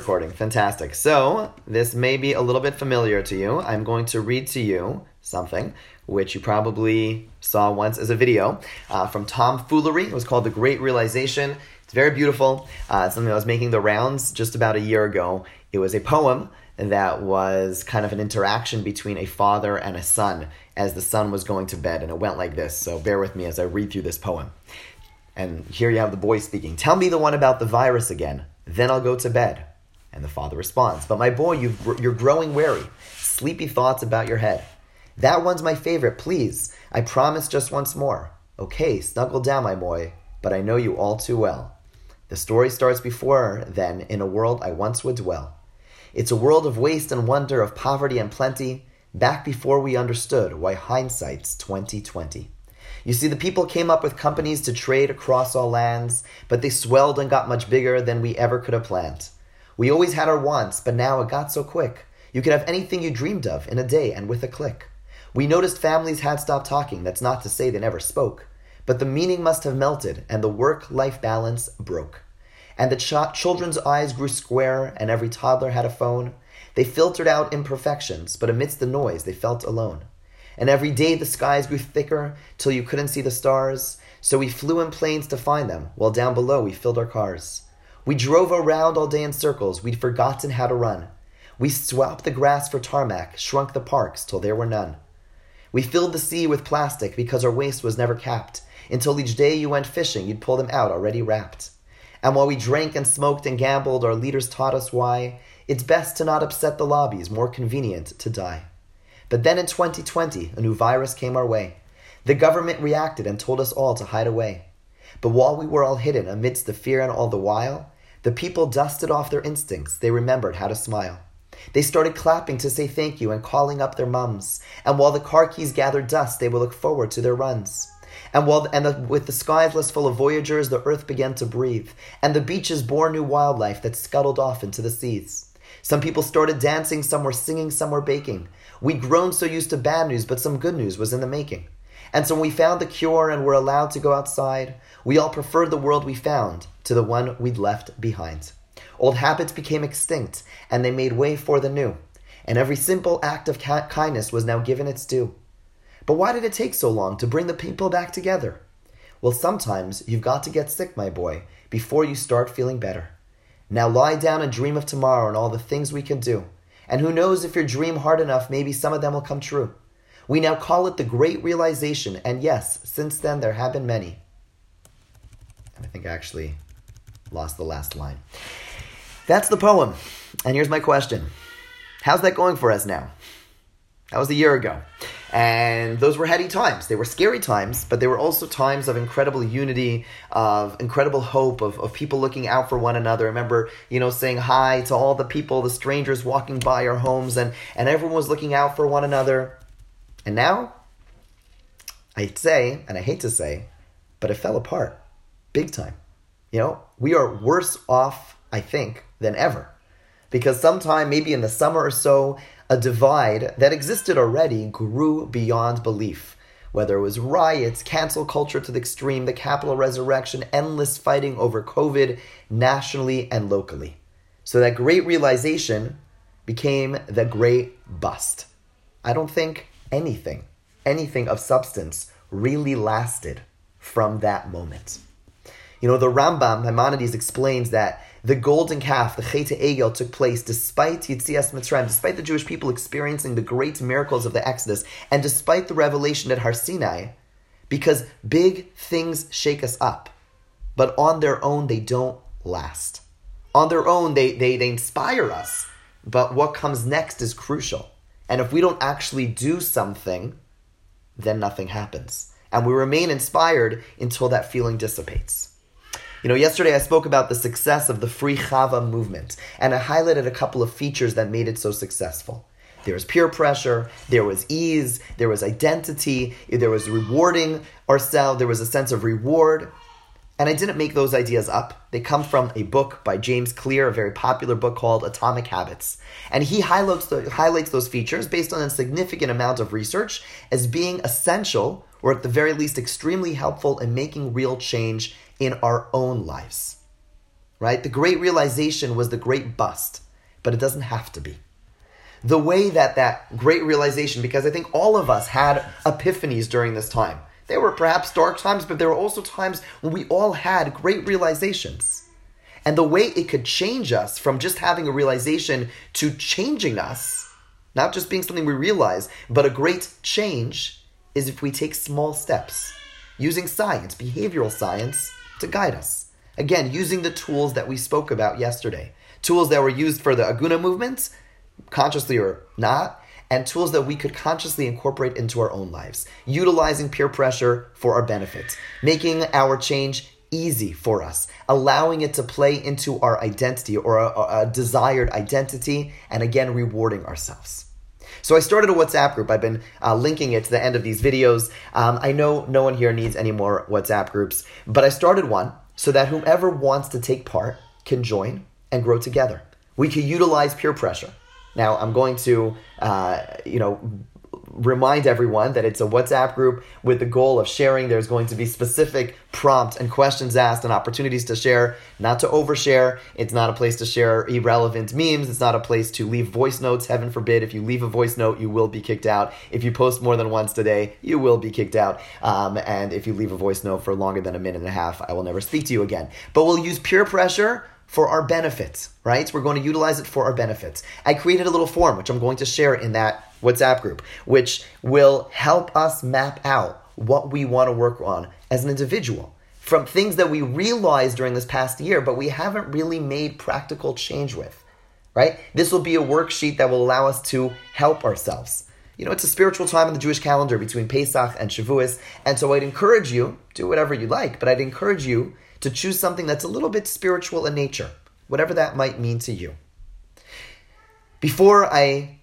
recording. Fantastic. So, this may be a little bit familiar to you. I'm going to read to you something which you probably saw once as a video uh, from Tom Foolery. It was called The Great Realization. It's very beautiful. Uh, something that was making the rounds just about a year ago. It was a poem that was kind of an interaction between a father and a son as the son was going to bed, and it went like this. So, bear with me as I read through this poem. And here you have the boy speaking Tell me the one about the virus again, then I'll go to bed. And the father responds, But my boy, you you're growing wary. Sleepy thoughts about your head. That one's my favorite, please. I promise just once more. Okay, snuggle down, my boy, but I know you all too well. The story starts before then in a world I once would dwell. It's a world of waste and wonder, of poverty and plenty, back before we understood why hindsight's 2020. You see, the people came up with companies to trade across all lands, but they swelled and got much bigger than we ever could have planned. We always had our wants, but now it got so quick. You could have anything you dreamed of in a day and with a click. We noticed families had stopped talking, that's not to say they never spoke. But the meaning must have melted, and the work life balance broke. And the ch- children's eyes grew square, and every toddler had a phone. They filtered out imperfections, but amidst the noise, they felt alone. And every day the skies grew thicker till you couldn't see the stars. So we flew in planes to find them, while down below we filled our cars. We drove around all day in circles, we'd forgotten how to run. We swapped the grass for tarmac, shrunk the parks till there were none. We filled the sea with plastic because our waste was never capped, until each day you went fishing, you'd pull them out already wrapped. And while we drank and smoked and gambled, our leaders taught us why it's best to not upset the lobbies, more convenient to die. But then in 2020, a new virus came our way. The government reacted and told us all to hide away. But while we were all hidden amidst the fear and all the while, the people dusted off their instincts. They remembered how to smile. They started clapping to say thank you and calling up their mums. And while the car keys gathered dust, they would look forward to their runs. And while and the, with the skies less full of voyagers, the earth began to breathe, and the beaches bore new wildlife that scuttled off into the seas. Some people started dancing, some were singing, some were baking. We'd grown so used to bad news, but some good news was in the making. And so when we found the cure and were allowed to go outside, we all preferred the world we found to the one we'd left behind. Old habits became extinct, and they made way for the new. And every simple act of kindness was now given its due. But why did it take so long to bring the people back together? Well, sometimes you've got to get sick, my boy, before you start feeling better. Now lie down and dream of tomorrow and all the things we can do. And who knows if you dream hard enough, maybe some of them will come true. We now call it the Great Realization, and yes, since then there have been many. I think I actually lost the last line. That's the poem. And here's my question How's that going for us now? That was a year ago. And those were heady times. They were scary times, but they were also times of incredible unity, of incredible hope, of, of people looking out for one another. I remember, you know, saying hi to all the people, the strangers walking by our homes, and, and everyone was looking out for one another. And now, I say, and I hate to say, but it fell apart big time. You know, we are worse off, I think, than ever. Because sometime, maybe in the summer or so, a divide that existed already grew beyond belief. Whether it was riots, cancel culture to the extreme, the Capitol resurrection, endless fighting over COVID nationally and locally. So that great realization became the great bust. I don't think anything, anything of substance really lasted from that moment. You know, the Rambam, Maimonides, explains that the golden calf, the Chet Egel, took place despite Yitzias Mitzrayim, despite the Jewish people experiencing the great miracles of the Exodus, and despite the revelation at Har Sinai, because big things shake us up, but on their own they don't last. On their own, they, they, they inspire us, but what comes next is crucial. And if we don't actually do something, then nothing happens. And we remain inspired until that feeling dissipates. You know, yesterday I spoke about the success of the Free Chava movement, and I highlighted a couple of features that made it so successful. There was peer pressure, there was ease, there was identity, there was rewarding ourselves, there was a sense of reward, and I didn't make those ideas up. They come from a book by James Clear, a very popular book called Atomic Habits. And he highlights, the, highlights those features based on a significant amount of research as being essential, or at the very least extremely helpful in making real change in our own lives. right? The great realization was the great bust, but it doesn't have to be. The way that that great realization, because I think all of us had epiphanies during this time. There were perhaps dark times, but there were also times when we all had great realizations. And the way it could change us from just having a realization to changing us, not just being something we realize, but a great change, is if we take small steps using science, behavioral science, to guide us. Again, using the tools that we spoke about yesterday. Tools that were used for the Aguna movement, consciously or not, and tools that we could consciously incorporate into our own lives. Utilizing peer pressure for our benefit, making our change easy for us, allowing it to play into our identity or a, a desired identity, and again, rewarding ourselves. So I started a WhatsApp group. I've been uh, linking it to the end of these videos. Um, I know no one here needs any more WhatsApp groups, but I started one so that whomever wants to take part can join and grow together. We can utilize peer pressure. Now, I'm going to, uh, you know, remind everyone that it's a WhatsApp group with the goal of sharing. There's going to be specific prompts and questions asked and opportunities to share, not to overshare. It's not a place to share irrelevant memes. It's not a place to leave voice notes. Heaven forbid, if you leave a voice note, you will be kicked out. If you post more than once today, you will be kicked out. Um, and if you leave a voice note for longer than a minute and a half, I will never speak to you again. But we'll use peer pressure for our benefits, right? We're going to utilize it for our benefits. I created a little form, which I'm going to share in that WhatsApp group, which will help us map out what we want to work on as an individual from things that we realized during this past year, but we haven't really made practical change with, right? This will be a worksheet that will allow us to help ourselves. You know, it's a spiritual time in the Jewish calendar between Pesach and Shavuos, and so I'd encourage you, do whatever you like, but I'd encourage you to choose something that's a little bit spiritual in nature, whatever that might mean to you. Before I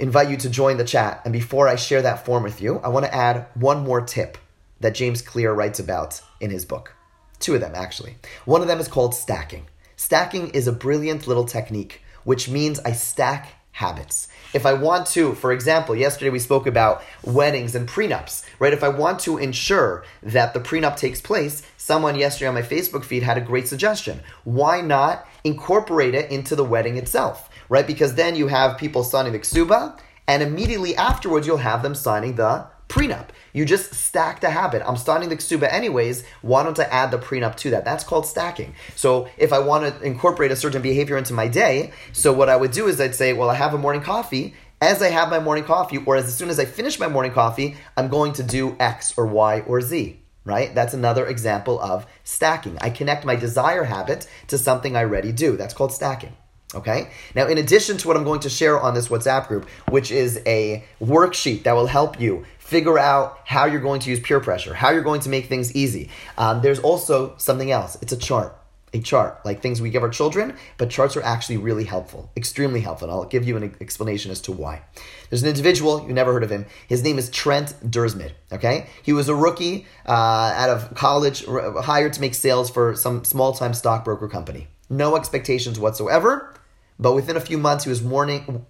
invite you to join the chat. And before I share that form with you, I want to add one more tip that James Clear writes about in his book. Two of them, actually. One of them is called stacking. Stacking is a brilliant little technique, which means I stack habits. If I want to, for example, yesterday we spoke about weddings and prenups, right? If I want to ensure that the prenup takes place, someone yesterday on my Facebook feed had a great suggestion. Why not incorporate it into the wedding itself? right? Because then you have people signing the ksuba, and immediately afterwards you'll have them signing the prenup. You just stack the habit. I'm starting the ksuba anyways. Why don't I add the prenup to that? That's called stacking. So if I want to incorporate a certain behavior into my day, so what I would do is I'd say, well, I have a morning coffee. As I have my morning coffee, or as soon as I finish my morning coffee, I'm going to do X or Y or Z right? That's another example of stacking. I connect my desire habit to something I already do. That's called stacking. Okay? Now, in addition to what I'm going to share on this WhatsApp group, which is a worksheet that will help you figure out how you're going to use peer pressure, how you're going to make things easy, um, there's also something else. It's a chart. A chart, like things we give our children, but charts are actually really helpful, extremely helpful. And I'll give you an explanation as to why. There's an individual, you never heard of him. His name is Trent Dyrsmid, okay? He was a rookie uh, out of college, hired to make sales for some small time stockbroker company. No expectations whatsoever but within a few months, he was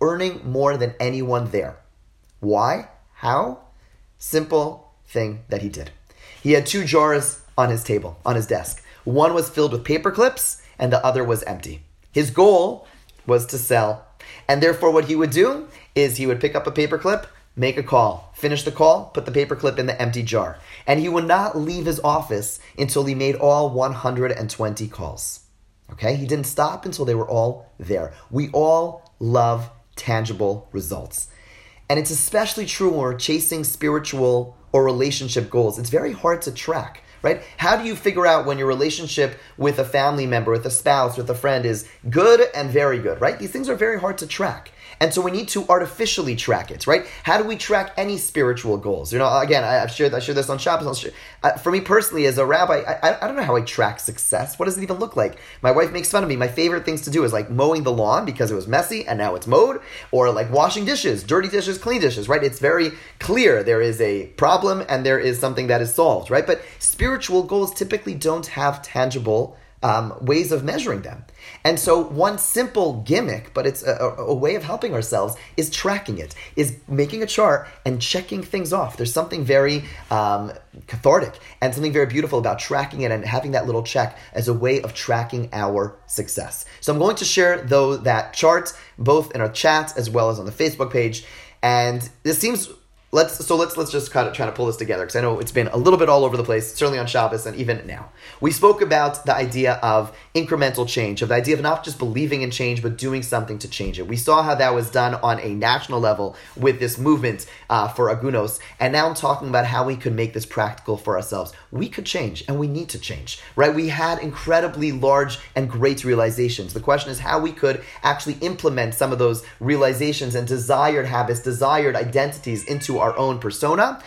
earning more than anyone there. Why? How? Simple thing that he did. He had two jars on his table, on his desk. One was filled with paper clips, and the other was empty. His goal was to sell. And therefore, what he would do is he would pick up a paper clip, make a call, finish the call, put the paper clip in the empty jar. And he would not leave his office until he made all 120 calls. Okay? He didn't stop until they were all there. We all love tangible results. And it's especially true when we're chasing spiritual or relationship goals. It's very hard to track, right? How do you figure out when your relationship with a family member, with a spouse, with a friend is good and very good, right? These things are very hard to track. And so we need to artificially track it, right? How do we track any spiritual goals? You know, again, I, have shared, I shared this on Shabbos. Uh, for me personally, as a rabbi, I, I, don't know how I track success. What does it even look like? My wife makes fun of me. My favorite things to do is like mowing the lawn because it was messy and now it's mowed, or like washing dishes, dirty dishes, clean dishes, right? It's very clear there is a problem and there is something that is solved, right? But spiritual goals typically don't have tangible um, ways of measuring them. And so, one simple gimmick, but it's a, a, way of helping ourselves, is tracking it, is making a chart and checking things off. There's something very um, cathartic and something very beautiful about tracking it and having that little check as a way of tracking our success. So, I'm going to share though that chart both in our chat as well as on the Facebook page. And this seems let's so let's let's just kind of try to pull this together because I know it's been a little bit all over the place, certainly on Shabbos and even now. We spoke about the idea of incremental change, of the idea of not just believing in change but doing something to change it. We saw how that was done on a national level with this movement uh, for Agunos, and now I'm talking about how we could make this practical for ourselves. We could change, and we need to change, right? We had incredibly large and great realizations. The question is how we could actually implement some of those realizations and desired habits, desired identities into our own persona.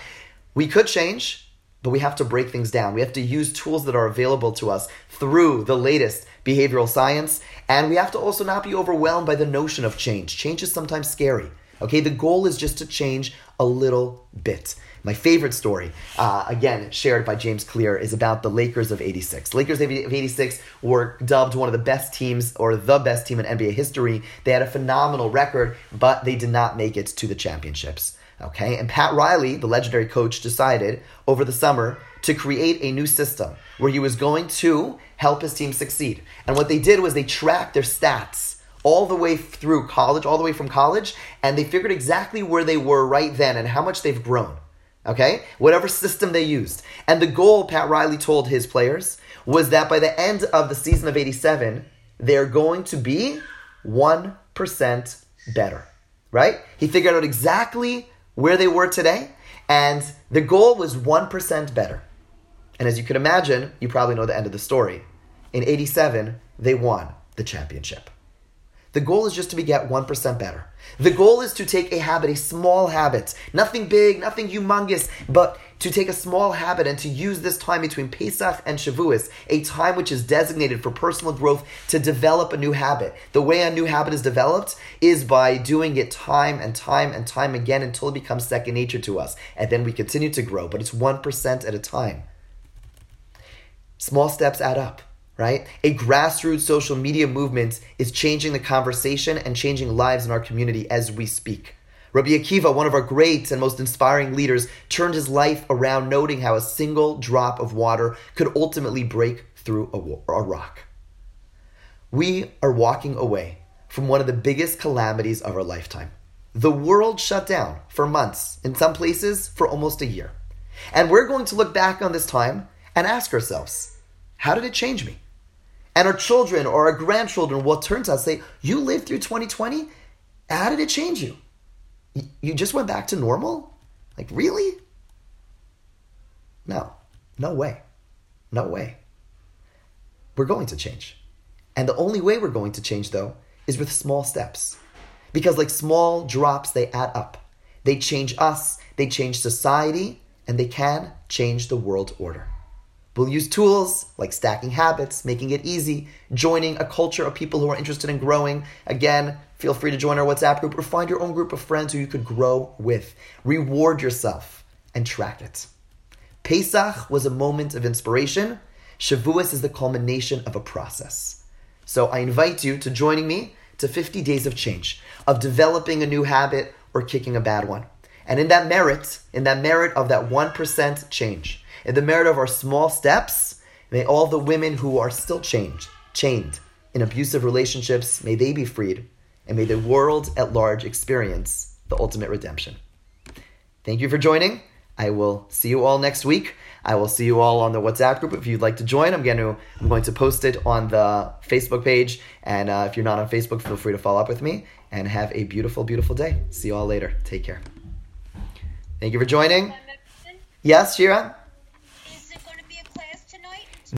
We could change, but we have to break things down. We have to use tools that are available to us through the latest behavioral science. And we have to also not be overwhelmed by the notion of change. Change is sometimes scary. Okay, the goal is just to change a little bit. My favorite story, uh, again shared by James Clear, is about the Lakers of '86. Lakers of '86 were dubbed one of the best teams or the best team in NBA history. They had a phenomenal record, but they did not make it to the championships. Okay, and Pat Riley, the legendary coach, decided over the summer to create a new system where he was going to help his team succeed. And what they did was they tracked their stats all the way through college, all the way from college, and they figured exactly where they were right then and how much they've grown. Okay? Whatever system they used. And the goal, Pat Riley told his players, was that by the end of the season of 87, they're going to be 1% better. Right? He figured out exactly where they were today, and the goal was 1% better. And as you can imagine, you probably know the end of the story. In 87, they won the championship. The goal is just to be get 1% better. The goal is to take a habit, a small habit, nothing big, nothing humongous, but to take a small habit and to use this time between Pesach and Shavuos, a time which is designated for personal growth, to develop a new habit. The way a new habit is developed is by doing it time and time and time again until it becomes second nature to us. And then we continue to grow, but it's 1% at a time. Small steps add up right? A grassroots social media movement is changing the conversation and changing lives in our community as we speak. Rabbi Akiva, one of our great and most inspiring leaders, turned his life around noting how a single drop of water could ultimately break through a, a rock. We are walking away from one of the biggest calamities of our lifetime. The world shut down for months, in some places for almost a year. And we're going to look back on this time and ask ourselves, how did it change me? And our children or our grandchildren will turn to us and say, You lived through 2020? How did it change you? You just went back to normal? Like, really? No, no way. No way. We're going to change. And the only way we're going to change, though, is with small steps. Because, like small drops, they add up. They change us, they change society, and they can change the world order. We'll use tools like stacking habits, making it easy, joining a culture of people who are interested in growing. Again, feel free to join our WhatsApp group or find your own group of friends who you could grow with. Reward yourself and track it. Pesach was a moment of inspiration. Shavuos is the culmination of a process. So I invite you to joining me to 50 days of change, of developing a new habit or kicking a bad one. And in that merit, in that merit of that 1% change, in the merit of our small steps, may all the women who are still chained, chained in abusive relationships, may they be freed, and may the world at large experience the ultimate redemption. Thank you for joining. I will see you all next week. I will see you all on the WhatsApp group if you'd like to join. I'm going to I'm going to post it on the Facebook page, and uh, if you're not on Facebook, feel free to follow up with me. And have a beautiful, beautiful day. See you all later. Take care. Thank you for joining. Yes, Shira.